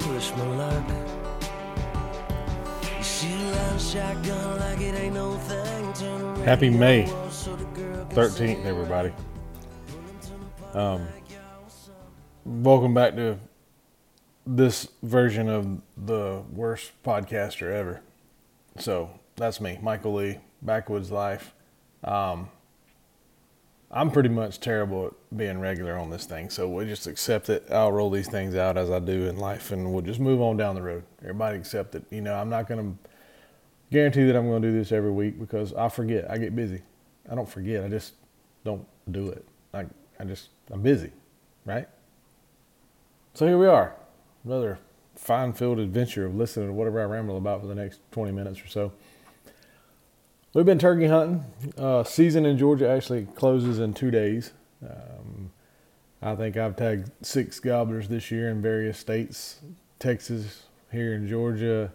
push my luck. Happy May on so the girl can 13th, everybody. Um, welcome back to this version of the worst podcaster ever. So that's me, Michael Lee, Backwoods Life. Um, I'm pretty much terrible at being regular on this thing, so we'll just accept it. I'll roll these things out as I do in life, and we'll just move on down the road. Everybody accept it. You know, I'm not going to guarantee that I'm going to do this every week because I forget. I get busy. I don't forget. I just don't do it. I, I just, I'm busy, right? So here we are. Another fine filled adventure of listening to whatever I ramble about for the next 20 minutes or so. We've been turkey hunting. Uh, season in Georgia actually closes in two days. Um, I think I've tagged six gobblers this year in various states Texas, here in Georgia,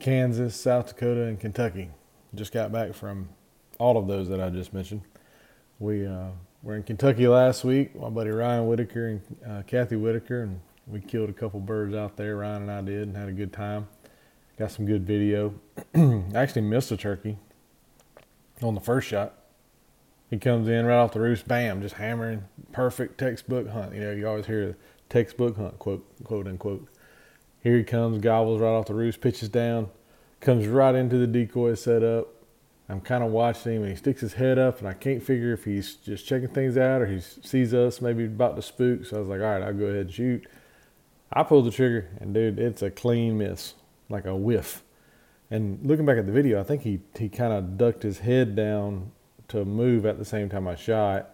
Kansas, South Dakota, and Kentucky. Just got back from all of those that I just mentioned. We uh, were in Kentucky last week. My buddy Ryan Whitaker and uh, Kathy Whitaker, and we killed a couple birds out there. Ryan and I did, and had a good time. Got some good video. I actually missed a turkey on the first shot. He comes in right off the roost, bam, just hammering, perfect textbook hunt. You know, you always hear the textbook hunt, quote, quote unquote. Here he comes, gobbles right off the roost, pitches down, comes right into the decoy setup. I'm kind of watching him, and he sticks his head up, and I can't figure if he's just checking things out or he sees us maybe about to spook. So I was like, all right, I'll go ahead and shoot. I pulled the trigger, and dude, it's a clean miss, like a whiff. And looking back at the video, I think he, he kind of ducked his head down to move at the same time I shot,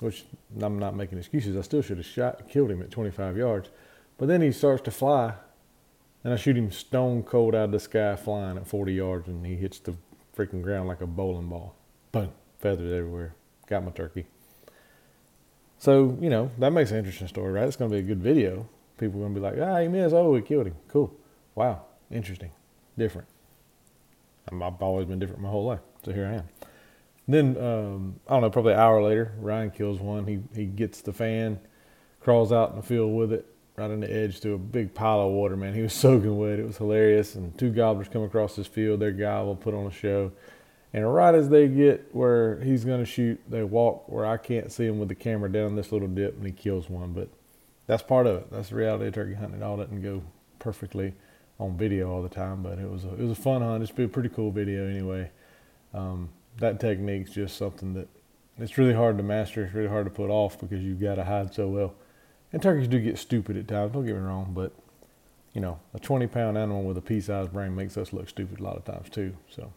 which I'm not making excuses. I still should have shot, killed him at 25 yards. But then he starts to fly, and I shoot him stone cold out of the sky flying at 40 yards, and he hits the freaking ground like a bowling ball. Boom, feathers everywhere. Got my turkey. So, you know, that makes an interesting story, right? It's going to be a good video. People are going to be like, ah, he missed. Oh, we killed him. Cool. Wow. Interesting. Different. I'm, I've always been different my whole life. So here I am. Then, um, I don't know, probably an hour later, Ryan kills one. He, he gets the fan, crawls out in the field with it, right on the edge to a big pile of water, man. He was soaking wet. It was hilarious. And two gobblers come across this field. Their guy will put on a show. And right as they get where he's going to shoot, they walk where I can't see him with the camera down this little dip, and he kills one. But that's part of it. That's the reality of turkey hunting. It all doesn't go perfectly on video all the time, but it was a, it was a fun hunt. It's been a pretty cool video anyway. Um, that technique's just something that it's really hard to master. It's really hard to put off because you've got to hide so well. And turkeys do get stupid at times. Don't get me wrong, but you know, a 20 pound animal with a pea-sized brain makes us look stupid a lot of times too. So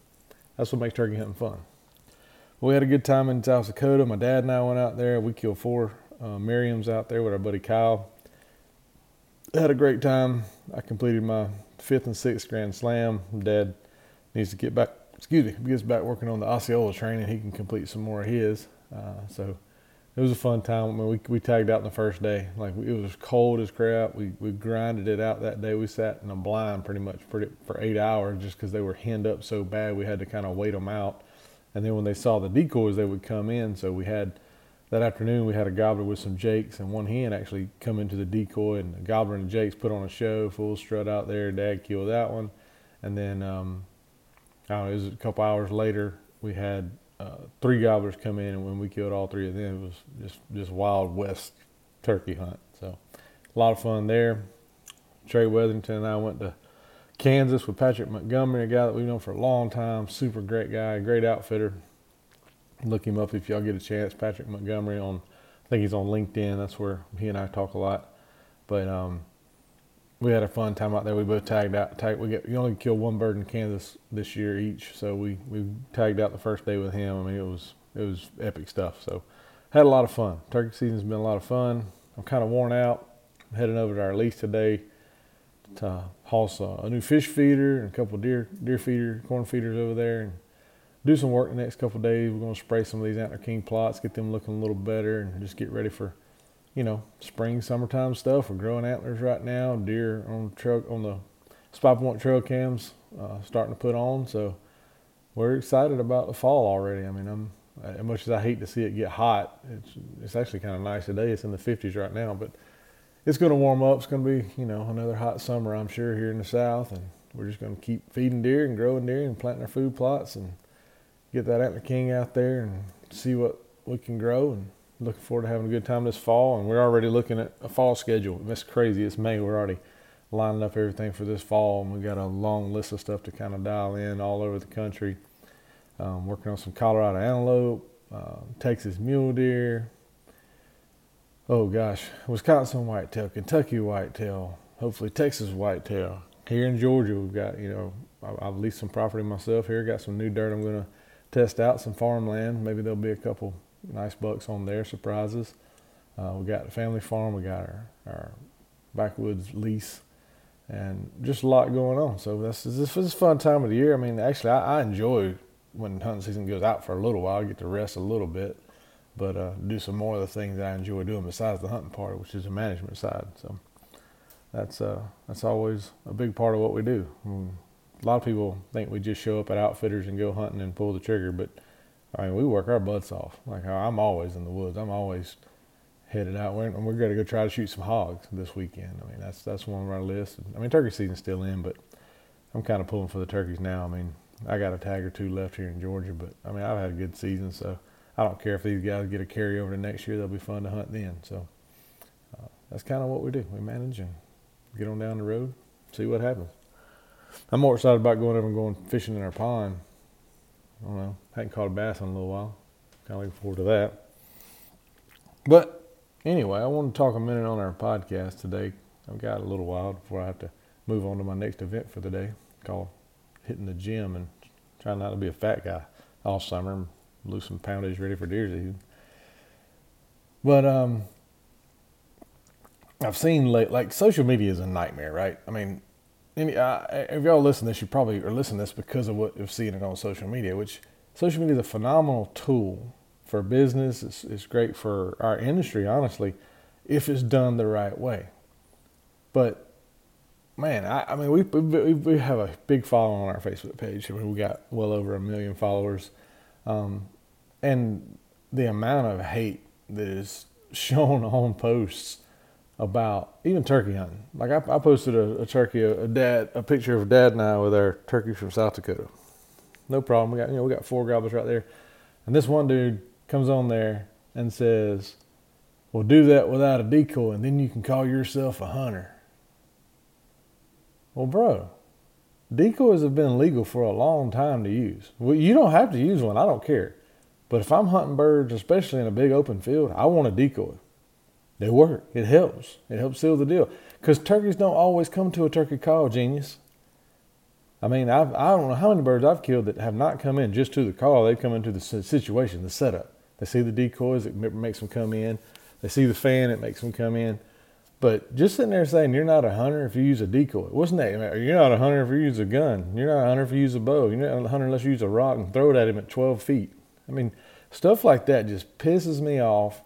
that's what makes turkey hunting fun. We had a good time in South Dakota. My dad and I went out there. We killed four uh, Merriams out there with our buddy Kyle. Had a great time. I completed my fifth and sixth Grand Slam. Dad needs to get back. Excuse me, gets back working on the Osceola training. He can complete some more of his. Uh, so it was a fun time. I mean, we we tagged out the first day. Like it was cold as crap. We we grinded it out that day. We sat in a blind pretty much for for eight hours just because they were henned up so bad. We had to kind of wait them out. And then when they saw the decoys, they would come in. So we had that afternoon we had a gobbler with some jakes and one hen actually come into the decoy and the gobbler and the jakes put on a show, full strut out there. Dad killed that one, and then um, I don't know, it was a couple hours later we had uh, three gobblers come in, and when we killed all three of them, it was just just wild west turkey hunt. So a lot of fun there. Trey Weatherington and I went to Kansas with Patrick Montgomery, a guy that we've known for a long time. Super great guy, great outfitter. Look him up if y'all get a chance. Patrick Montgomery on, I think he's on LinkedIn. That's where he and I talk a lot. But um, we had a fun time out there. We both tagged out. Tagged, we get we only killed one bird in Kansas this year each, so we we tagged out the first day with him. I mean, it was it was epic stuff. So had a lot of fun. Turkey season's been a lot of fun. I'm kind of worn out. I'm heading over to our lease today to haul a new fish feeder and a couple deer deer feeder corn feeders over there and do some work the next couple days. We're going to spray some of these Antler King plots, get them looking a little better, and just get ready for, you know, spring, summertime stuff. We're growing antlers right now. Deer on the trail on the SpyPoint trail cams uh, starting to put on. So we're excited about the fall already. I mean, I'm as much as I hate to see it get hot. It's it's actually kind of nice today. It's in the 50s right now, but it's going to warm up. It's going to be, you know, another hot summer, I'm sure, here in the South. And we're just going to keep feeding deer and growing deer and planting our food plots and get that antler king out there and see what we can grow. And looking forward to having a good time this fall. And we're already looking at a fall schedule. That's crazy. It's May. We're already lining up everything for this fall. And we got a long list of stuff to kind of dial in all over the country. Um, working on some Colorado antelope, uh, Texas mule deer, oh gosh, Wisconsin whitetail, Kentucky whitetail, hopefully Texas whitetail. Here in Georgia, we've got, you know, I've leased some property myself here, got some new dirt I'm going to test out, some farmland. Maybe there'll be a couple nice bucks on there, surprises. Uh, we got the family farm, we got our, our backwoods lease, and just a lot going on. So this is this is a fun time of the year. I mean, actually, I, I enjoy when hunting season goes out for a little while. I get to rest a little bit but uh, do some more of the things I enjoy doing besides the hunting part, which is the management side. So that's uh, that's always a big part of what we do. A lot of people think we just show up at outfitters and go hunting and pull the trigger, but I mean we work our butts off. Like I'm always in the woods. I'm always headed out, and we're going to go try to shoot some hogs this weekend. I mean that's that's one of our lists. I mean turkey season's still in, but I'm kind of pulling for the turkeys now. I mean I got a tag or two left here in Georgia, but I mean I've had a good season, so I don't care if these guys get a carryover to next year; they'll be fun to hunt then. So uh, that's kind of what we do. We manage and get on down the road, see what happens. I'm more excited about going over and going fishing in our pond. I don't know, hadn't caught a bass in a little while. Kind of looking forward to that. But anyway, I want to talk a minute on our podcast today. I've got a little while before I have to move on to my next event for the day called hitting the gym and trying not to be a fat guy all summer and lose some poundage ready for deer season. But um, I've seen like social media is a nightmare, right? I mean, any, uh, if y'all listen to this, you probably are listening to this because of what you've seen it on social media, which social media is a phenomenal tool for business. It's, it's great for our industry, honestly, if it's done the right way. But man, I, I mean, we, we, we have a big following on our Facebook page. I mean, we got well over a million followers. Um, and the amount of hate that is shown on posts about even turkey hunting. Like I, I posted a, a turkey, a, a, dad, a picture of dad and I with our turkeys from South Dakota. No problem. We got you know we got four gobblers right there, and this one dude comes on there and says, "Well, do that without a decoy, and then you can call yourself a hunter." Well, bro, decoys have been legal for a long time to use. Well, you don't have to use one. I don't care. But if I'm hunting birds, especially in a big open field, I want a decoy. They work. It helps. It helps seal the deal. Because turkeys don't always come to a turkey call, genius. I mean, I've, I don't know how many birds I've killed that have not come in just to the call. They've come into the situation, the setup. They see the decoys, it makes them come in. They see the fan, it makes them come in. But just sitting there saying you're not a hunter if you use a decoy, wasn't that? You're not a hunter if you use a gun. You're not a hunter if you use a bow. You're not a hunter unless you use a rock and throw it at him at 12 feet. I mean, stuff like that just pisses me off.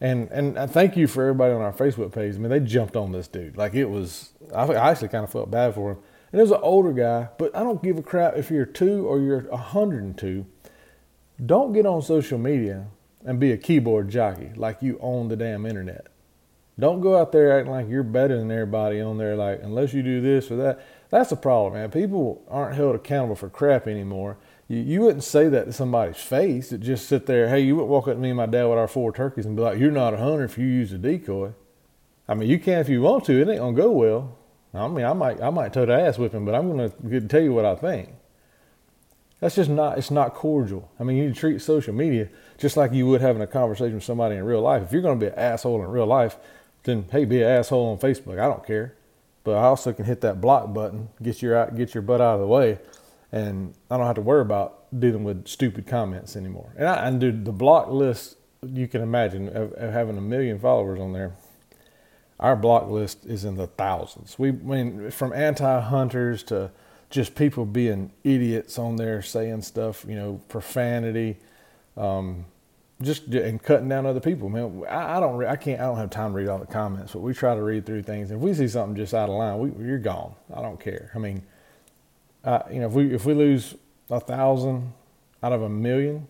And and thank you for everybody on our Facebook page. I mean, they jumped on this dude like it was. I, I actually kind of felt bad for him. And it was an older guy, but I don't give a crap if you're two or you're 102. Don't get on social media and be a keyboard jockey like you own the damn internet. Don't go out there acting like you're better than everybody on there, like unless you do this or that. That's the problem, man. People aren't held accountable for crap anymore. You, you wouldn't say that to somebody's face. It just sit there. Hey, you wouldn't walk up to me and my dad with our four turkeys and be like, "You're not a hunter if you use a decoy." I mean, you can if you want to. It ain't gonna go well. I mean, I might, I might tote ass whipping, but I'm gonna tell you what I think. That's just not. It's not cordial. I mean, you treat social media just like you would having a conversation with somebody in real life. If you're gonna be an asshole in real life, then hey, be an asshole on Facebook. I don't care. But I also can hit that block button, get your get your butt out of the way, and I don't have to worry about dealing with stupid comments anymore. And I and dude, the block list you can imagine of, of having a million followers on there. Our block list is in the thousands. We I mean from anti-hunters to just people being idiots on there saying stuff, you know, profanity, um, just and cutting down other people. Man, I, I, don't, I can't, I don't have time to read all the comments, but we try to read through things. If we see something just out of line, we, you're gone. I don't care. I mean, Uh, you know, if we if we lose a thousand out of a million,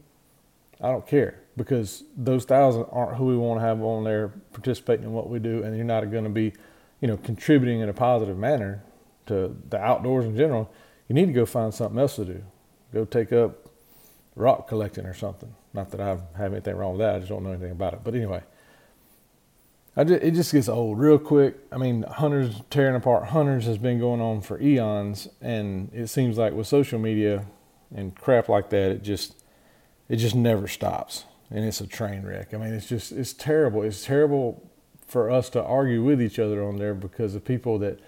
I don't care. because those thousand aren't who we want to have on there participating in what we do, and you're not going to be, you know, contributing in a positive manner to the outdoors in general. You need to go find something else to do. Go take up rock collecting or something. Not that I have anything wrong with that. I just don't know anything about it. But anyway, just, it just gets old real quick. I mean, hunters tearing apart hunters has been going on for eons, and it seems like with social media and crap like that, it just it just never stops, and it's a train wreck. I mean, it's just it's terrible. It's terrible for us to argue with each other on there because the people that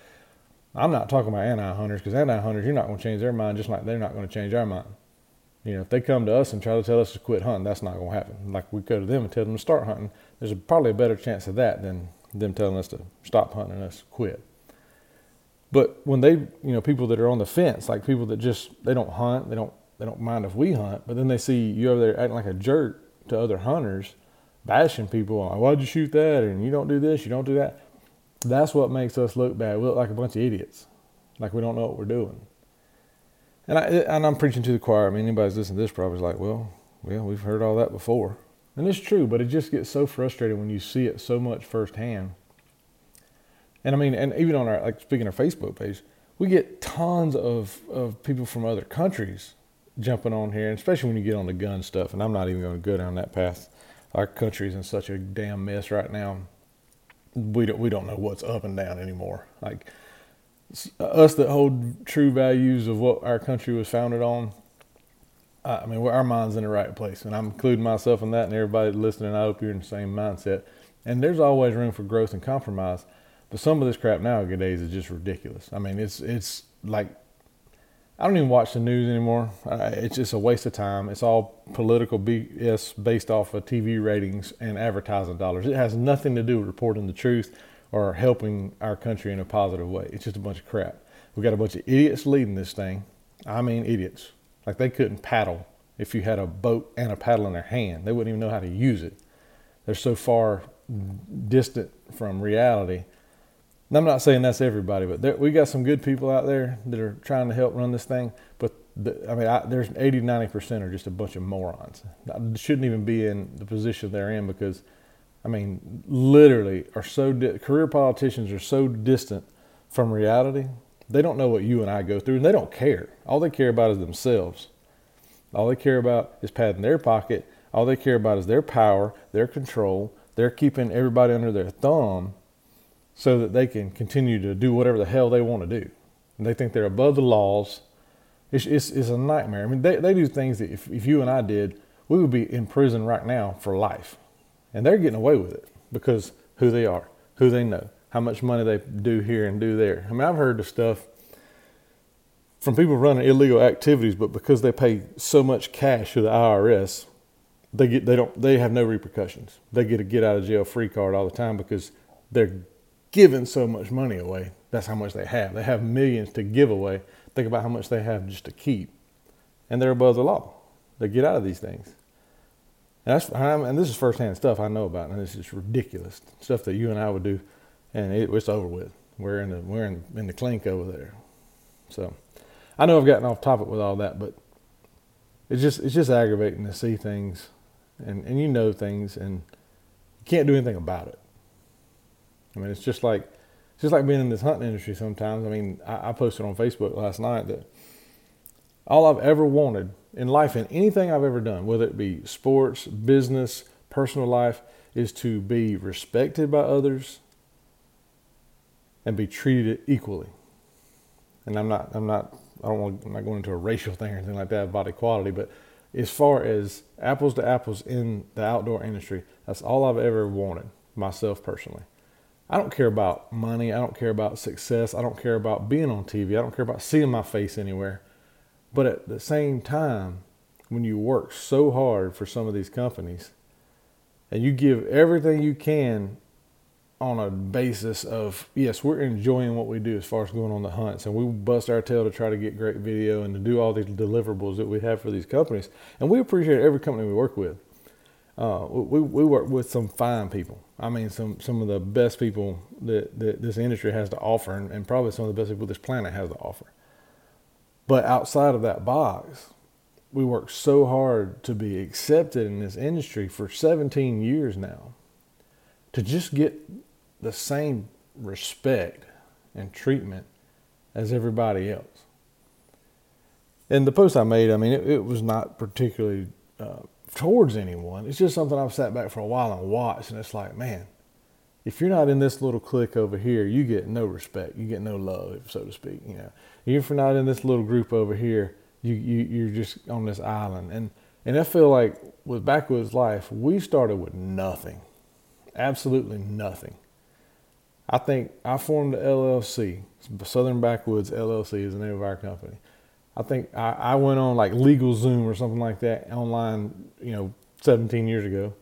I'm not talking about anti hunters because anti hunters you're not going to change their mind just like they're not going to change our mind. You know, if they come to us and try to tell us to quit hunting, that's not going to happen. Like we go to them and tell them to start hunting, there's probably a better chance of that than them telling us to stop hunting and us quit. But when they, you know, people that are on the fence, like people that just they don't hunt, they don't they don't mind if we hunt, but then they see you over there acting like a jerk to other hunters, bashing people why'd you shoot that and you don't do this, you don't do that. That's what makes us look bad. We look like a bunch of idiots, like we don't know what we're doing. And I and I'm preaching to the choir. I mean, anybody's listening to this probably is like, well, well, we've heard all that before, and it's true. But it just gets so frustrating when you see it so much firsthand. And I mean, and even on our like speaking our Facebook page, we get tons of of people from other countries jumping on here, especially when you get on the gun stuff. And I'm not even going to go down that path. Our country's in such a damn mess right now. We don't we don't know what's up and down anymore. Like Uh, us that hold true values of what our country was founded on, I mean, our mind's in the right place, and I'm including myself in that, and everybody listening. I hope you're in the same mindset. And there's always room for growth and compromise, but some of this crap nowadays is just ridiculous. I mean, it's it's like I don't even watch the news anymore. it's just a waste of time. It's all political BS based off of TV ratings and advertising dollars. It has nothing to do with reporting the truth or helping our country in a positive way. It's just a bunch of crap. We got a bunch of idiots leading this thing. I mean, idiots. Like they couldn't paddle if you had a boat and a paddle in their hand. They wouldn't even know how to use it. They're so far distant from reality. And I'm not saying that's everybody, but there, we got some good people out there that are trying to help run this thing. But the, I mean, I, there's 80, 90% are just a bunch of morons. I shouldn't even be in the position they're in because I mean, literally are so di- career politicians are so distant from reality. They don't know what you and I go through, and they don't care. All they care about is themselves. All they care about is padding their pocket. All they care about is their power, their control. They're keeping everybody under their thumb so that they can continue to do whatever the hell they want to do. And they think they're above the laws. It's, it's, it's a nightmare. I mean, they, they do things that if, if you and I did, we would be in prison right now for life. And they're getting away with it because who they are, who they know, how much money they do here and do there. I mean, I've heard the stuff from people running illegal activities, but because they pay so much cash to the IRS, they get they don't they have no repercussions. They get a get out of jail free card all the time because they're giving so much money away. That's how much they have. They have millions to give away. Think about how much they have just to keep, and they're above the law. They get out of these things. And that's and this is firsthand stuff I know about, and this is ridiculous stuff that you and I would do, and it, it's over with. We're in the we're in, in the clink over there. So, I know I've gotten off topic with all that, but it's just it's just aggravating to see things, and and you know things, and you can't do anything about it. I mean, it's just like it's just like being in this hunting industry. Sometimes, I mean, I, I posted on Facebook last night that all I've ever wanted in life and anything I've ever done, whether it be sports, business, personal life, is to be respected by others and be treated equally. And I'm not, I'm not, I don't want, I'm not going into a racial thing or anything like that about equality, but as far as apples to apples in the outdoor industry, that's all I've ever wanted myself personally. I don't care about money. I don't care about success. I don't care about being on TV. I don't care about seeing my face anywhere. But at the same time, when you work so hard for some of these companies and you give everything you can on a basis of yes, we're enjoying what we do as far as going on the hunts, and we bust our tail to try to get great video and to do all these deliverables that we have for these companies, and we appreciate every company we work with. Uh, we we work with some fine people. I mean, some some of the best people that, that this industry has to offer, and, and probably some of the best people this planet has to offer. But outside of that box, we worked so hard to be accepted in this industry for 17 years now to just get the same respect and treatment as everybody else. And the post I made, I mean, it, it was not particularly uh, towards anyone. It's just something I've sat back for a while and watched, and it's like, man, if you're not in this little clique over here, you get no respect, you get no love, so to speak. You know, if you're not in this little group over here, you, you you're just on this island. And and I feel like with Backwoods Life, we started with nothing, absolutely nothing. I think I formed the LLC, Southern Backwoods LLC is the name of our company. I think I, I went on like LegalZoom or something like that online, you know, 17 years ago.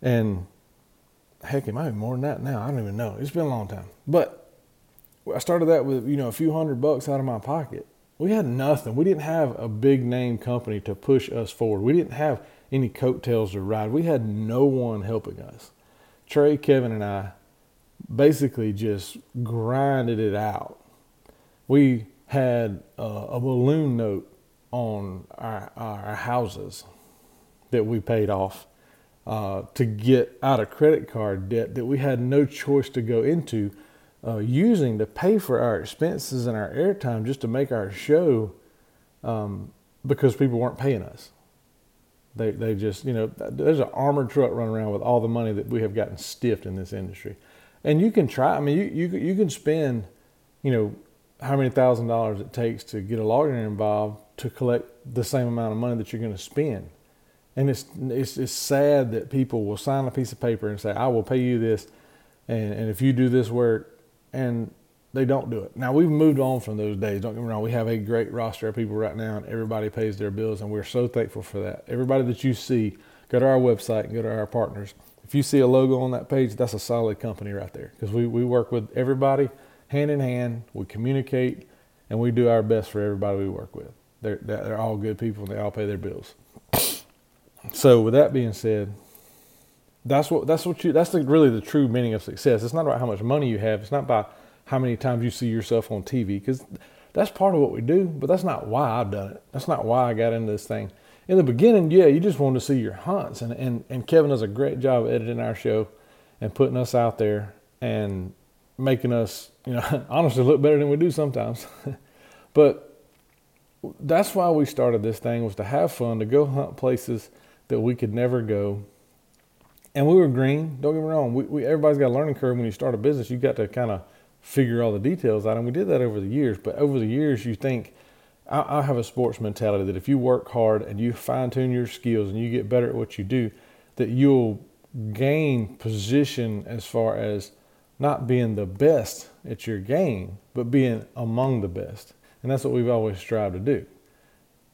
And heck, it might be more than that now. I don't even know. It's been a long time. But I started that with, you know, a few hundred bucks out of my pocket. We had nothing. We didn't have a big name company to push us forward. We didn't have any coattails to ride. We had no one helping us. Trey, Kevin, and I basically just grinded it out. We had a, balloon note on our, our houses that we paid off uh, to get out of credit card debt that we had no choice to go into uh, using to pay for our expenses and our airtime just to make our show um, because people weren't paying us. They, they just, you know, there's an armored truck running around with all the money that we have gotten stiffed in this industry. And you can try, I mean, you, you, you can spend, you know, how many thousand dollars it takes to get a lawyer involved to collect the same amount of money that you're going to spend. And it's, it's, it's sad that people will sign a piece of paper and say, I will pay you this. And, and if you do this work, and they don't do it. Now we've moved on from those days. Don't get me wrong. We have a great roster of people right now, and everybody pays their bills, and we're so thankful for that. Everybody that you see, go to our website and go to our partners. If you see a logo on that page, that's a solid company right there because we, we work with everybody hand in hand. We communicate, and we do our best for everybody we work with. They're they're all good people, and they all pay their bills. So with that being said, that's what that's what you that's the, really the true meaning of success. It's not about how much money you have. It's not about how many times you see yourself on TV because that's part of what we do. But that's not why I've done it. That's not why I got into this thing. In the beginning, yeah, you just wanted to see your hunts, and and and Kevin does a great job editing our show and putting us out there and making us, you know, honestly look better than we do sometimes. but that's why we started this thing was to have fun, to go hunt places that we could never go. And we were green. Don't get me wrong. We, we everybody's got a learning curve when you start a business. You got to kind of figure all the details out, and we did that over the years. But over the years, you think I, I have a sports mentality that if you work hard and you fine tune your skills and you get better at what you do, that you'll gain position as far as not being the best at your game, but being among the best. And that's what we've always strived to do.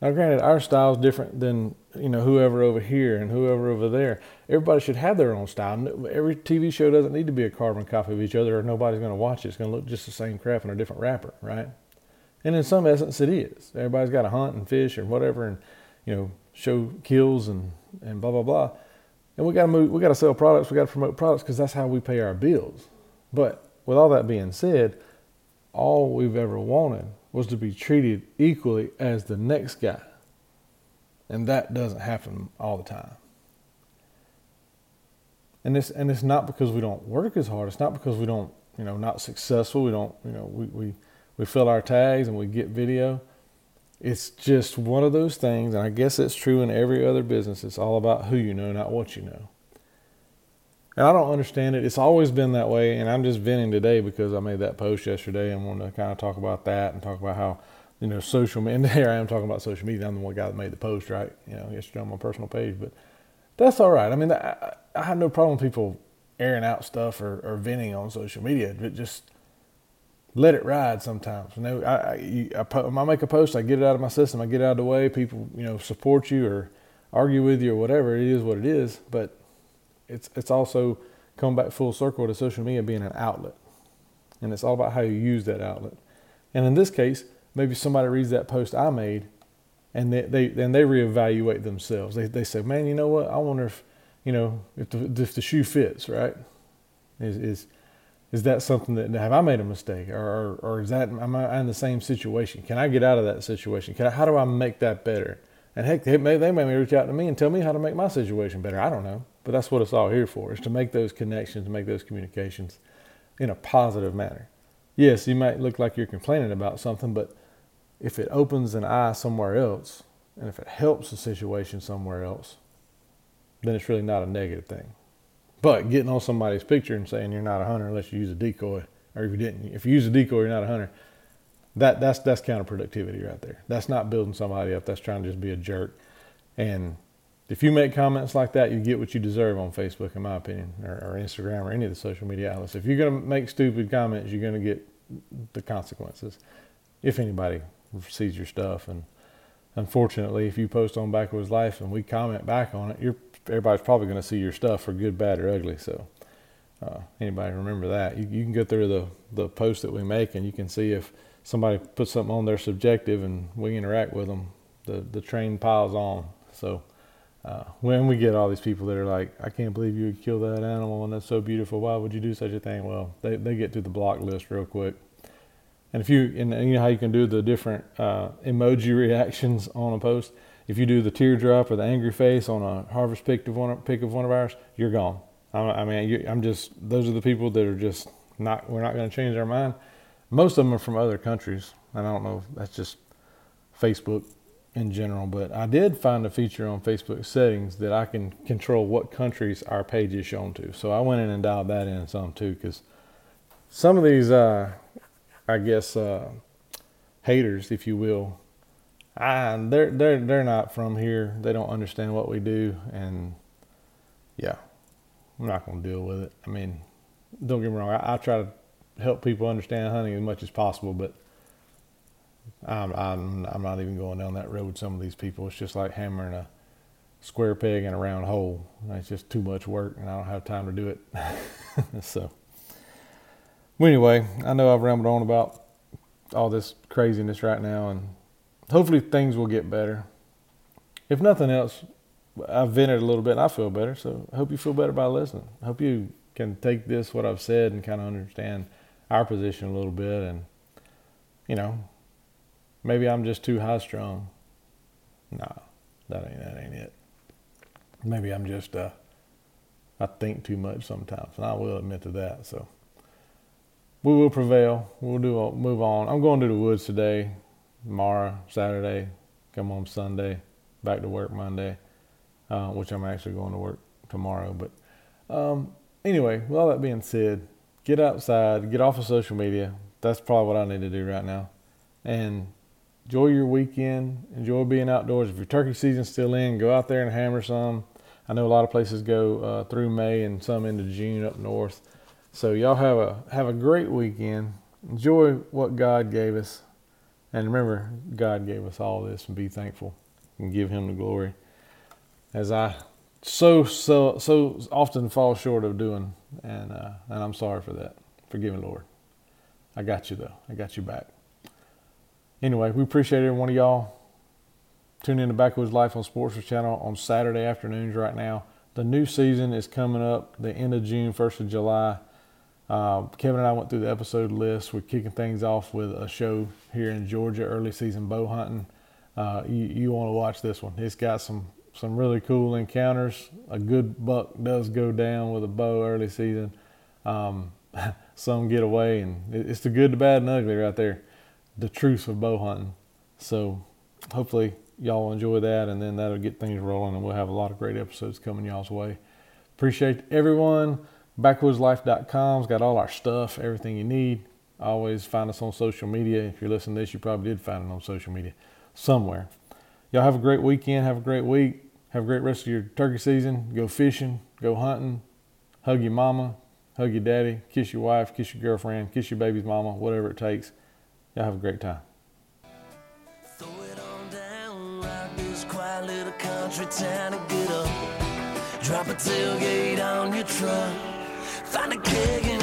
Now, granted, our style is different than you know whoever over here and whoever over there. Everybody should have their own style. Every TV show doesn't need to be a carbon copy of each other, or nobody's going to watch it. It's going to look just the same crap in a different wrapper, right? And in some essence, it is. Everybody's got to hunt and fish or whatever, and you know show kills and and blah blah blah. And we got to move. We got to sell products. We got to promote products because that's how we pay our bills. But with all that being said, all we've ever wanted was to be treated equally as the next guy. And that doesn't happen all the time. And it's and it's not because we don't work as hard. It's not because we don't, you know, not successful. We don't, you know, we, we, we fill our tags and we get video. It's just one of those things, and I guess it's true in every other business. It's all about who you know, not what you know. And I don't understand it. It's always been that way. And I'm just venting today because I made that post yesterday and wanted to kind of talk about that and talk about how, you know, social media. And I am talking about social media. I'm the one guy that made the post, right? You know, yesterday on my personal page. But that's all right. I mean, I, I have no problem with people airing out stuff or, or venting on social media. But just let it ride sometimes. You know, I, I, you, I, I make a post, I get it out of my system, I get it out of the way. People, you know, support you or argue with you or whatever. It is what it is. But it's it's also come back full circle to social media being an outlet, and it's all about how you use that outlet. And in this case, maybe somebody reads that post I made, and they they then they reevaluate themselves. They they say, man, you know what? I wonder if you know if the if the shoe fits right. Is is is that something that have I made a mistake, or or, or is that am I in the same situation? Can I get out of that situation? Can I, how do I make that better? And heck, they may, they may reach out to me and tell me how to make my situation better. I don't know, but that's what it's all here for: is to make those connections, make those communications in a positive manner. Yes, you might look like you're complaining about something, but if it opens an eye somewhere else, and if it helps the situation somewhere else, then it's really not a negative thing. But getting on somebody's picture and saying you're not a hunter unless you use a decoy, or if you didn't, if you use a decoy, you're not a hunter. That that's that's counterproductivity right there. That's not building somebody up. That's trying to just be a jerk. And if you make comments like that, you get what you deserve on Facebook, in my opinion, or, or Instagram, or any of the social media outlets. If you're going to make stupid comments, you're going to get the consequences. If anybody sees your stuff, and unfortunately, if you post on Backwoods Life and we comment back on it, you're everybody's probably going to see your stuff for good, bad, or ugly. So, uh, anybody remember that? You, you can go through the the post that we make, and you can see if somebody puts something on their subjective, and we interact with them. The the train piles on. So. Uh, when we get all these people that are like, I can't believe you would kill that animal and that's so beautiful. Why would you do such a thing? Well, they, they get to the block list real quick. And if you, and you know how you can do the different uh, emoji reactions on a post if you do the teardrop or the angry face on a harvest pick of one, pick of one of ours, you're gone. I mean, I'm just those are the people that are just not. We're not going to change our mind. Most of them are from other countries, and I don't know. if That's just Facebook in general. But I did find a feature on Facebook settings that I can control what countries our page is shown to. So I went in and dialed that in some too, because some of these, uh, I guess, uh, haters, if you will, I, they're they're they're not from here. They don't understand what we do, and yeah, I'm not gonna deal with it. I mean, don't get me wrong. I, I try to help people understand hunting as much as possible, but I'm I'm I'm not even going down that road with some of these people. It's just like hammering a square peg in a round hole. It's just too much work, and I don't have time to do it. so, well, anyway, I know I've rambled on about all this craziness right now, and hopefully things will get better. If nothing else, I've vented a little bit and I feel better. So I hope you feel better by listening. I hope you can take this, what I've said, and kind of understand our position a little bit. And, you know, maybe I'm just too high strung. Nah, that ain't, that ain't it. Maybe I'm just, uh, I think too much sometimes. And I will admit to that. So we will prevail. We'll do, move on. I'm going to the woods today tomorrow, Saturday, come home Sunday, back to work Monday, uh, which I'm actually going to work tomorrow. But um, anyway, with all that being said, get outside, get off of social media. That's probably what I need to do right now. And enjoy your weekend, enjoy being outdoors. If your turkey season's still in, go out there and hammer some. I know a lot of places go uh, through May and some into June up north. So y'all have a have a great weekend. Enjoy what God gave us. And remember, God gave us all this and be thankful and give Him the glory. As I so so so often fall short of doing, and uh, and I'm sorry for that. Forgive me, Lord. I got you though. I got you back. Anyway, we appreciate every one of y'all. Tune in to Backwoods Life on Sportsman Channel on Saturday afternoons right now. The new season is coming up the end of June, first of July. Uh, Kevin and I went through the episode list. We're kicking things off with a show here in Georgia, early season bow hunting. Uh, you, you want to watch this one. It's got some some really cool encounters. A good buck does go down with a bow early season. Um, some get away, and it's the good, the bad, and ugly right there. The truth of bow hunting. So hopefully y'all enjoy that, and then that'll get things rolling, and we'll have a lot of great episodes coming y'all's way. Appreciate everyone. Backwoodslife.com's got all our stuff, everything you need. Always find us on social media. If you're listening to this, you probably did find it on social media somewhere. Y'all have a great weekend. Have a great week. Have a great rest of your turkey season. Go fishing. Go hunting. Hug your mama. Hug your daddy. Kiss your wife. Kiss your girlfriend. Kiss your baby's mama. Whatever it takes. Y'all have a great time. And. Drop a tailgate on your truck. Find a kid